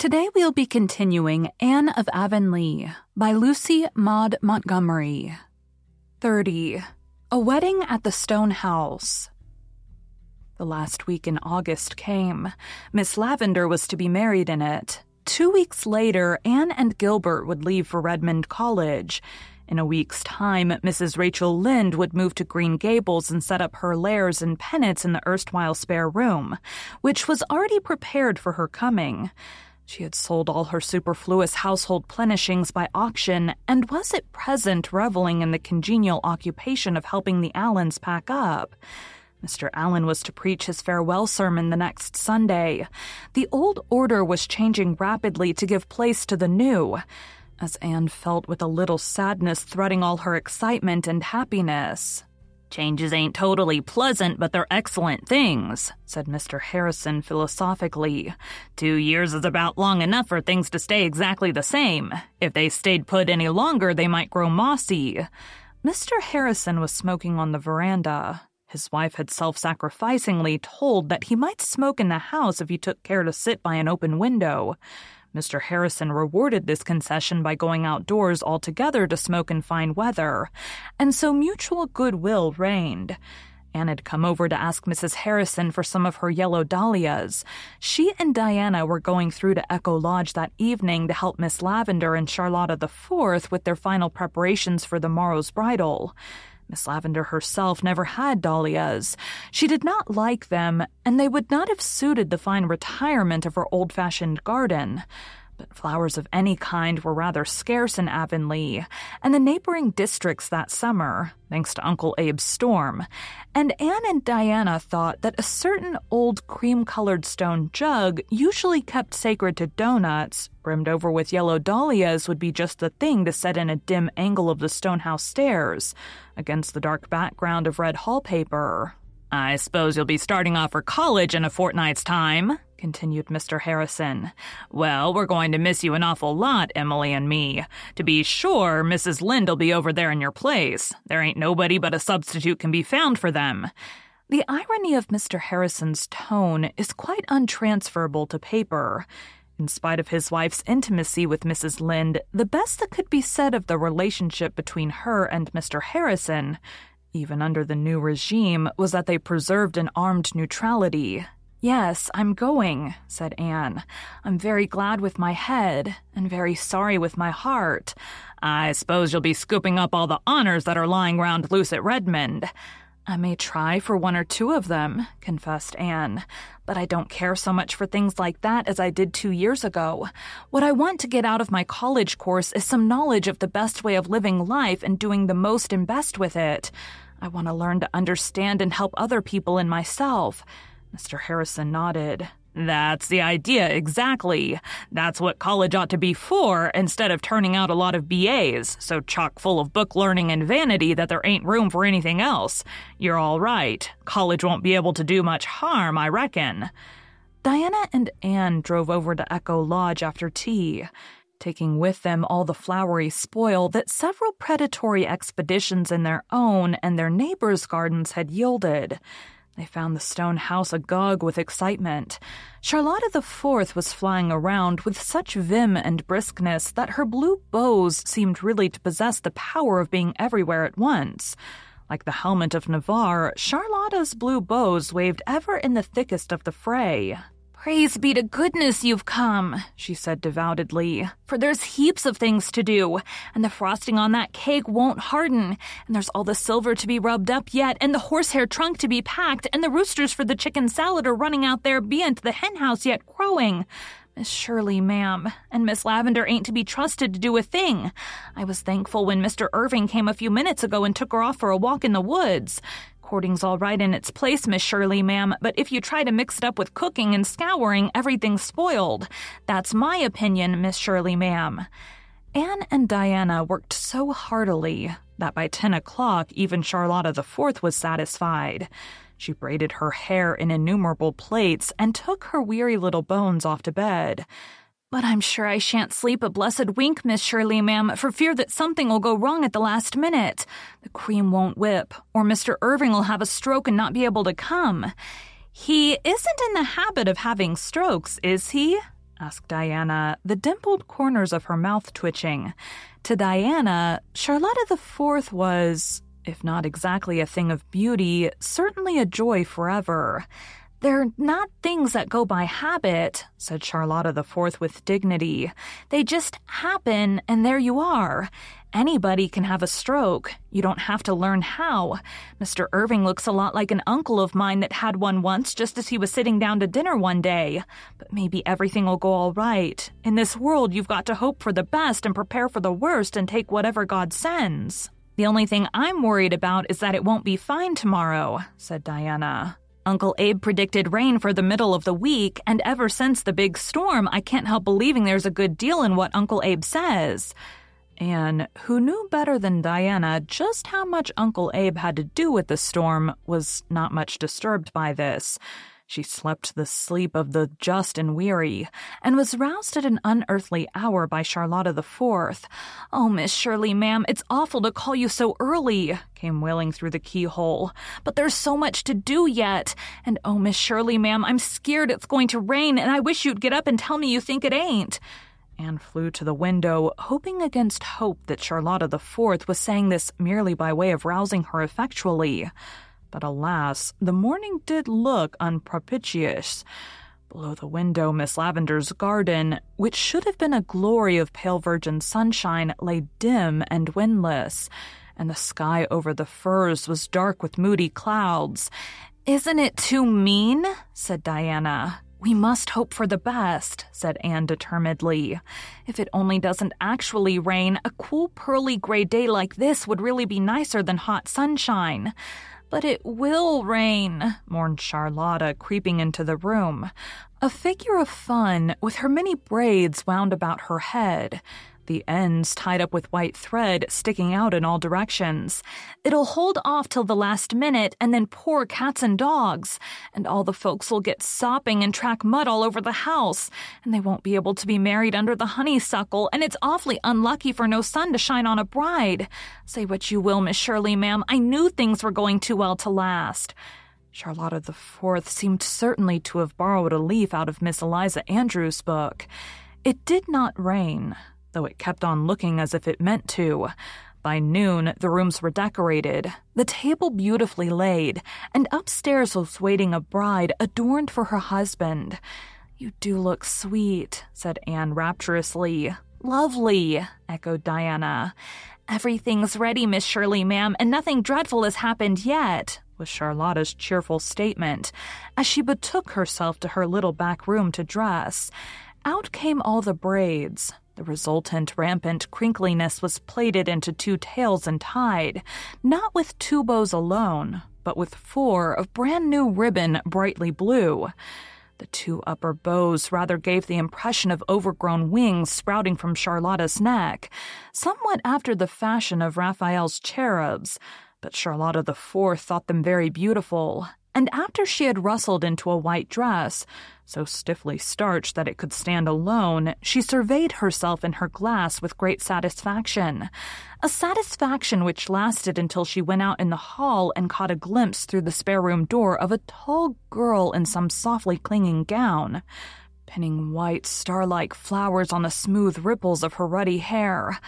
Today we'll be continuing Anne of Avonlea by Lucy Maud Montgomery. 30. A Wedding at the Stone House. The last week in August came. Miss Lavendar was to be married in it. Two weeks later, Anne and Gilbert would leave for Redmond College. In a week's time, Mrs. Rachel Lynde would move to Green Gables and set up her lares and penates in the erstwhile spare room, which was already prepared for her coming. She had sold all her superfluous household plenishings by auction and was at present reveling in the congenial occupation of helping the Allens pack up. Mr. Allen was to preach his farewell sermon the next Sunday. The old order was changing rapidly to give place to the new, as Anne felt with a little sadness threading all her excitement and happiness. Changes ain't totally pleasant, but they're excellent things, said Mr. Harrison philosophically. Two years is about long enough for things to stay exactly the same. If they stayed put any longer, they might grow mossy. Mr. Harrison was smoking on the veranda. His wife had self sacrificingly told that he might smoke in the house if he took care to sit by an open window. Mr. Harrison rewarded this concession by going outdoors altogether to smoke in fine weather, and so mutual goodwill reigned. Anne had come over to ask Mrs. Harrison for some of her yellow dahlias. She and Diana were going through to Echo Lodge that evening to help Miss Lavendar and Charlotta the Fourth with their final preparations for the morrow's bridal. Miss Lavendar herself never had dahlias. She did not like them, and they would not have suited the fine retirement of her old fashioned garden. But flowers of any kind were rather scarce in Avonlea and the neighboring districts that summer, thanks to Uncle Abe's storm, and Anne and Diana thought that a certain old cream colored stone jug, usually kept sacred to doughnuts, brimmed over with yellow dahlias, would be just the thing to set in a dim angle of the stonehouse stairs, against the dark background of red hall paper. I suppose you'll be starting off for college in a fortnight's time, continued Mr. Harrison. Well, we're going to miss you an awful lot, Emily and me. To be sure, Mrs. Lynde'll be over there in your place. There ain't nobody but a substitute can be found for them. The irony of Mr. Harrison's tone is quite untransferable to paper. In spite of his wife's intimacy with Mrs. Lynde, the best that could be said of the relationship between her and Mr. Harrison, even under the new regime, was that they preserved an armed neutrality. Yes, I'm going, said Anne. I'm very glad with my head, and very sorry with my heart. I suppose you'll be scooping up all the honors that are lying round loose at Redmond. I may try for one or two of them, confessed Anne, but I don't care so much for things like that as I did two years ago. What I want to get out of my college course is some knowledge of the best way of living life and doing the most and best with it. I want to learn to understand and help other people and myself. Mr. Harrison nodded. That's the idea, exactly. That's what college ought to be for, instead of turning out a lot of BAs, so chock full of book learning and vanity that there ain't room for anything else. You're all right. College won't be able to do much harm, I reckon. Diana and Anne drove over to Echo Lodge after tea, taking with them all the flowery spoil that several predatory expeditions in their own and their neighbors' gardens had yielded. They found the stone house agog with excitement. Charlotta the Fourth was flying around with such vim and briskness that her blue bows seemed really to possess the power of being everywhere at once. Like the helmet of Navarre, Charlotta's blue bows waved ever in the thickest of the fray. Praise be to goodness you've come, she said devoutedly, for there's heaps of things to do, and the frosting on that cake won't harden, and there's all the silver to be rubbed up yet, and the horsehair trunk to be packed, and the roosters for the chicken salad are running out there beyond the hen house yet crowing. Miss Shirley, ma'am, and Miss Lavender ain't to be trusted to do a thing. I was thankful when Mr. Irving came a few minutes ago and took her off for a walk in the woods. Courting's all right in its place, Miss Shirley, ma'am, but if you try to mix it up with cooking and scouring, everything's spoiled. That's my opinion, Miss Shirley, ma'am. Anne and Diana worked so heartily that by ten o'clock even Charlotta the Fourth was satisfied. She braided her hair in innumerable plaits and took her weary little bones off to bed. But I'm sure I shan't sleep a blessed wink, Miss Shirley, ma'am, for fear that something will go wrong at the last minute. The cream won't whip, or Mr. Irving will have a stroke and not be able to come. He isn't in the habit of having strokes, is he? asked Diana, the dimpled corners of her mouth twitching. To Diana, Charlotta the Fourth was, if not exactly a thing of beauty, certainly a joy forever. They're not things that go by habit, said Charlotta the Fourth with dignity. They just happen, and there you are. Anybody can have a stroke. You don't have to learn how. Mr. Irving looks a lot like an uncle of mine that had one once just as he was sitting down to dinner one day. But maybe everything will go all right. In this world, you've got to hope for the best and prepare for the worst and take whatever God sends. The only thing I'm worried about is that it won't be fine tomorrow, said Diana. Uncle Abe predicted rain for the middle of the week, and ever since the big storm, I can't help believing there's a good deal in what Uncle Abe says. Anne, who knew better than Diana just how much Uncle Abe had to do with the storm, was not much disturbed by this. She slept the sleep of the just and weary, and was roused at an unearthly hour by Charlotta the Fourth. Oh, Miss Shirley, ma'am, it's awful to call you so early, came wailing through the keyhole. But there's so much to do yet. And oh, Miss Shirley, ma'am, I'm scared it's going to rain, and I wish you'd get up and tell me you think it ain't. Anne flew to the window, hoping against hope that Charlotta the Fourth was saying this merely by way of rousing her effectually. But alas, the morning did look unpropitious. Below the window, Miss Lavender's garden, which should have been a glory of pale virgin sunshine, lay dim and windless, and the sky over the firs was dark with moody clouds. Isn't it too mean? said Diana. We must hope for the best, said Anne determinedly. If it only doesn't actually rain, a cool, pearly gray day like this would really be nicer than hot sunshine. But it will rain, mourned Charlotta, creeping into the room. A figure of fun, with her many braids wound about her head, the ends tied up with white thread sticking out in all directions. It'll hold off till the last minute and then pour cats and dogs, and all the folks will get sopping and track mud all over the house, and they won't be able to be married under the honeysuckle, and it's awfully unlucky for no sun to shine on a bride. Say what you will, Miss Shirley, ma'am, I knew things were going too well to last. Charlotta the Fourth seemed certainly to have borrowed a leaf out of Miss Eliza Andrews' book. It did not rain, though it kept on looking as if it meant to. By noon, the rooms were decorated, the table beautifully laid, and upstairs was waiting a bride adorned for her husband. You do look sweet, said Anne rapturously. Lovely, echoed Diana. Everything's ready, Miss Shirley, ma'am, and nothing dreadful has happened yet, was Charlotta's cheerful statement, as she betook herself to her little back room to dress. Out came all the braids, the resultant rampant crinkliness was plaited into two tails and tied, not with two bows alone, but with four of brand new ribbon brightly blue. The two upper bows rather gave the impression of overgrown wings sprouting from Charlotta's neck, somewhat after the fashion of Raphael's cherubs, but Charlotta the Fourth thought them very beautiful, and after she had rustled into a white dress, so stiffly starched that it could stand alone, she surveyed herself in her glass with great satisfaction. A satisfaction which lasted until she went out in the hall and caught a glimpse through the spare room door of a tall girl in some softly clinging gown, pinning white star-like flowers on the smooth ripples of her ruddy hair.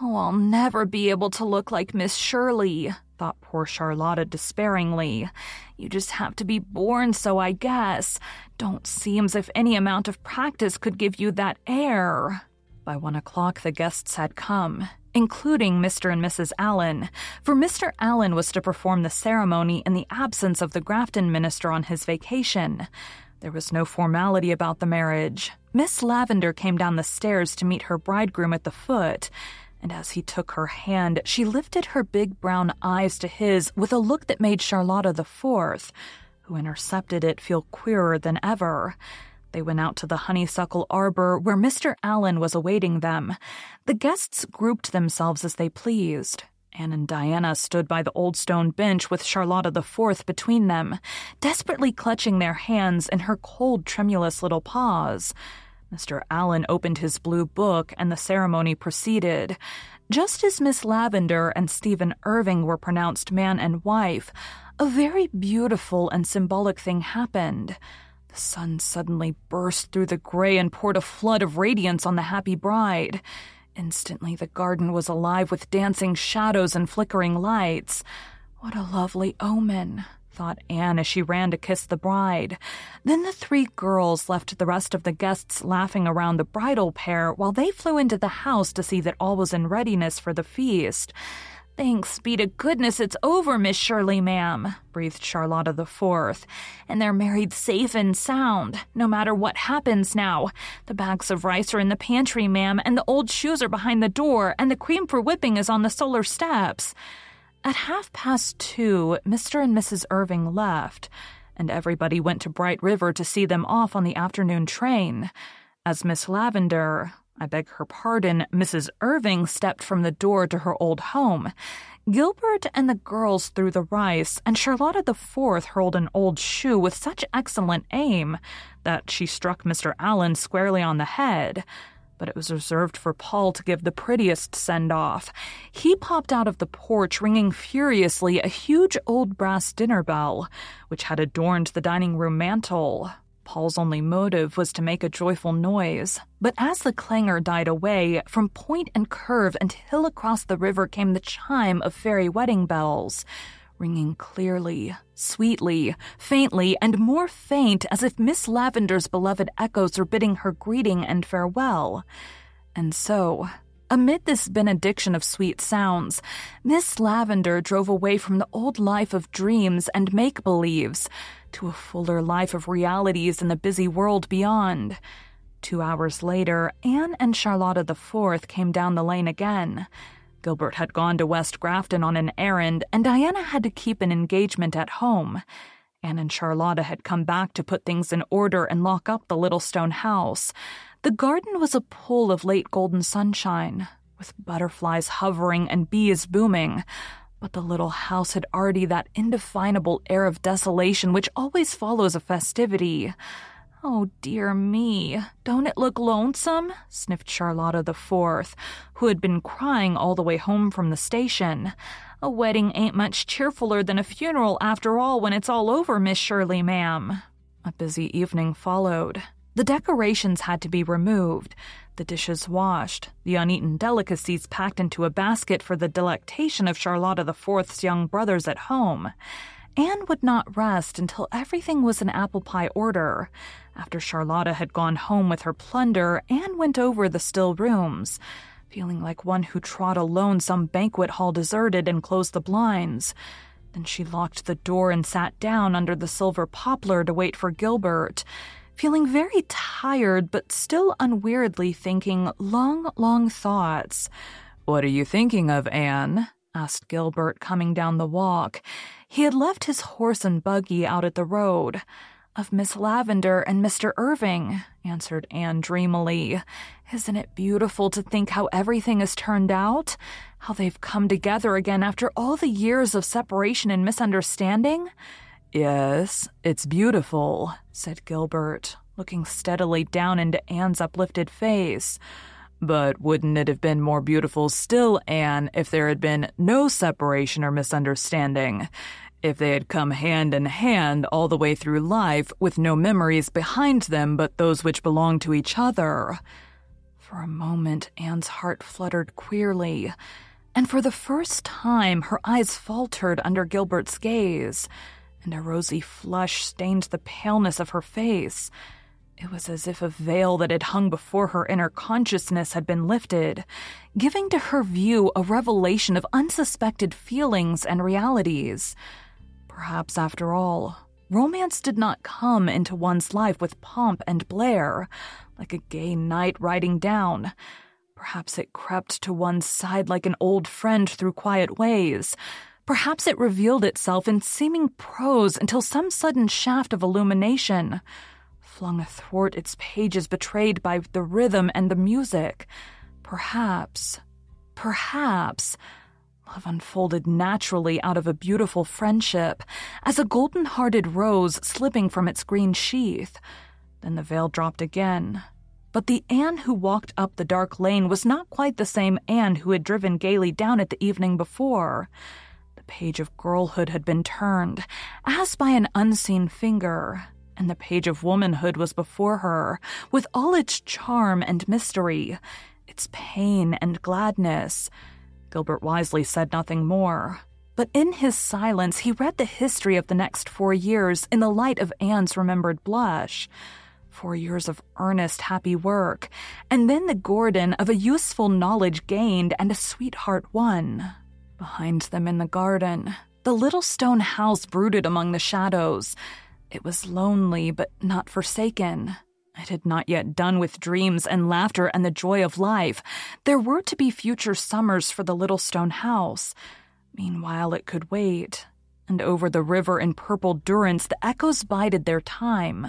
Oh, I'll never be able to look like Miss Shirley, thought poor Charlotta despairingly. You just have to be born so, I guess. Don't seem as if any amount of practice could give you that air. By one o'clock, the guests had come, including Mr. and Mrs. Allen, for Mr. Allen was to perform the ceremony in the absence of the Grafton minister on his vacation. There was no formality about the marriage. Miss Lavendar came down the stairs to meet her bridegroom at the foot and as he took her hand, she lifted her big brown eyes to his with a look that made Charlotta the Fourth, who intercepted it, feel queerer than ever. They went out to the honeysuckle arbor where Mr. Allen was awaiting them. The guests grouped themselves as they pleased. Anne and Diana stood by the old stone bench with Charlotta the Fourth between them, desperately clutching their hands in her cold, tremulous little paws. Mr. Allen opened his blue book and the ceremony proceeded. Just as Miss Lavendar and Stephen Irving were pronounced man and wife, a very beautiful and symbolic thing happened. The sun suddenly burst through the gray and poured a flood of radiance on the happy bride. Instantly, the garden was alive with dancing shadows and flickering lights. What a lovely omen thought Anne as she ran to kiss the bride. Then the three girls left the rest of the guests laughing around the bridal pair while they flew into the house to see that all was in readiness for the feast. Thanks be to goodness it's over, Miss Shirley, ma'am, breathed Charlotta the Fourth. And they're married safe and sound, no matter what happens now. The bags of rice are in the pantry, ma'am, and the old shoes are behind the door, and the cream for whipping is on the solar steps. At half past two, Mr. and Mrs. Irving left, and everybody went to Bright River to see them off on the afternoon train. As Miss Lavendar, I beg her pardon, Mrs. Irving stepped from the door to her old home. Gilbert and the girls threw the rice, and Charlotta the Fourth hurled an old shoe with such excellent aim that she struck Mr. Allen squarely on the head but it was reserved for Paul to give the prettiest send off. He popped out of the porch ringing furiously a huge old brass dinner bell, which had adorned the dining room mantel. Paul's only motive was to make a joyful noise, but as the clangor died away, from point and curve and hill across the river came the chime of fairy wedding bells ringing clearly, sweetly, faintly, and more faint as if Miss Lavendar's beloved echoes were bidding her greeting and farewell. And so, amid this benediction of sweet sounds, Miss Lavendar drove away from the old life of dreams and make believes to a fuller life of realities in the busy world beyond. Two hours later, Anne and Charlotta the Fourth came down the lane again. Gilbert had gone to West Grafton on an errand, and Diana had to keep an engagement at home. Anne and Charlotta had come back to put things in order and lock up the little stone house. The garden was a pool of late golden sunshine, with butterflies hovering and bees booming. But the little house had already that indefinable air of desolation which always follows a festivity. Oh, dear me. Don't it look lonesome? sniffed Charlotta the Fourth, who had been crying all the way home from the station. A wedding ain't much cheerfuller than a funeral after all when it's all over, Miss Shirley, ma'am. A busy evening followed. The decorations had to be removed, the dishes washed, the uneaten delicacies packed into a basket for the delectation of Charlotta the Fourth's young brothers at home. Anne would not rest until everything was in apple pie order. After Charlotta had gone home with her plunder, Anne went over the still rooms, feeling like one who trod alone some banquet hall deserted and closed the blinds. Then she locked the door and sat down under the silver poplar to wait for Gilbert, feeling very tired but still unweariedly thinking long, long thoughts. What are you thinking of, Anne? asked Gilbert, coming down the walk. He had left his horse and buggy out at the road. Of Miss Lavendar and Mr. Irving, answered Anne dreamily. Isn't it beautiful to think how everything has turned out? How they've come together again after all the years of separation and misunderstanding? Yes, it's beautiful, said Gilbert, looking steadily down into Anne's uplifted face. But wouldn't it have been more beautiful still, Anne, if there had been no separation or misunderstanding? If they had come hand in hand all the way through life with no memories behind them but those which belonged to each other? For a moment, Anne's heart fluttered queerly, and for the first time, her eyes faltered under Gilbert's gaze, and a rosy flush stained the paleness of her face. It was as if a veil that had hung before her inner consciousness had been lifted, giving to her view a revelation of unsuspected feelings and realities. Perhaps, after all, romance did not come into one's life with pomp and blare, like a gay knight riding down. Perhaps it crept to one's side like an old friend through quiet ways. Perhaps it revealed itself in seeming prose until some sudden shaft of illumination, flung athwart its pages betrayed by the rhythm and the music. Perhaps, perhaps, love unfolded naturally out of a beautiful friendship, as a golden hearted rose slipping from its green sheath. Then the veil dropped again. But the Anne who walked up the dark lane was not quite the same Anne who had driven gaily down it the evening before. The page of girlhood had been turned, as by an unseen finger, and the page of womanhood was before her, with all its charm and mystery, its pain and gladness. Gilbert wisely said nothing more. But in his silence, he read the history of the next four years in the light of Anne's remembered blush four years of earnest, happy work, and then the guerdon of a useful knowledge gained and a sweetheart won. Behind them in the garden, the little stone house brooded among the shadows. It was lonely, but not forsaken. It had not yet done with dreams and laughter and the joy of life. There were to be future summers for the little stone house. Meanwhile, it could wait. And over the river in purple durance, the echoes bided their time.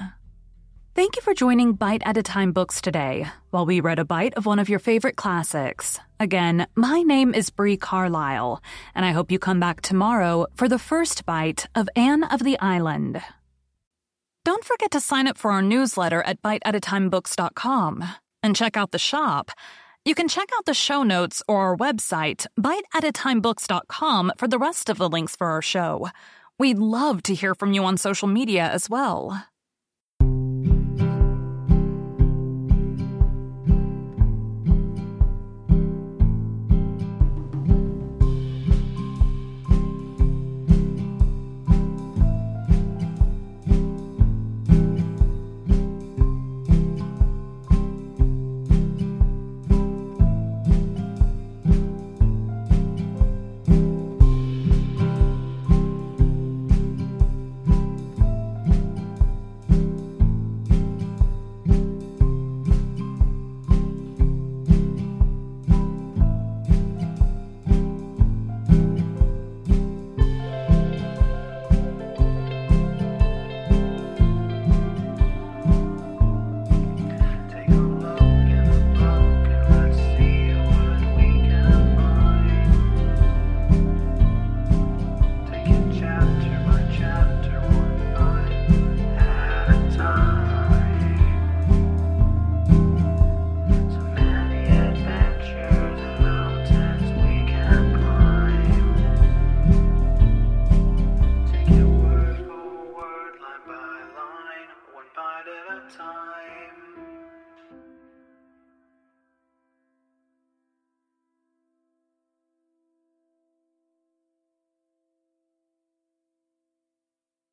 Thank you for joining Bite at a Time Books today, while we read a bite of one of your favorite classics. Again, my name is Bree Carlisle, and I hope you come back tomorrow for the first bite of Anne of the Island. Don't forget to sign up for our newsletter at biteatatimebooks.com and check out the shop. You can check out the show notes or our website, biteatatimebooks.com, for the rest of the links for our show. We'd love to hear from you on social media as well.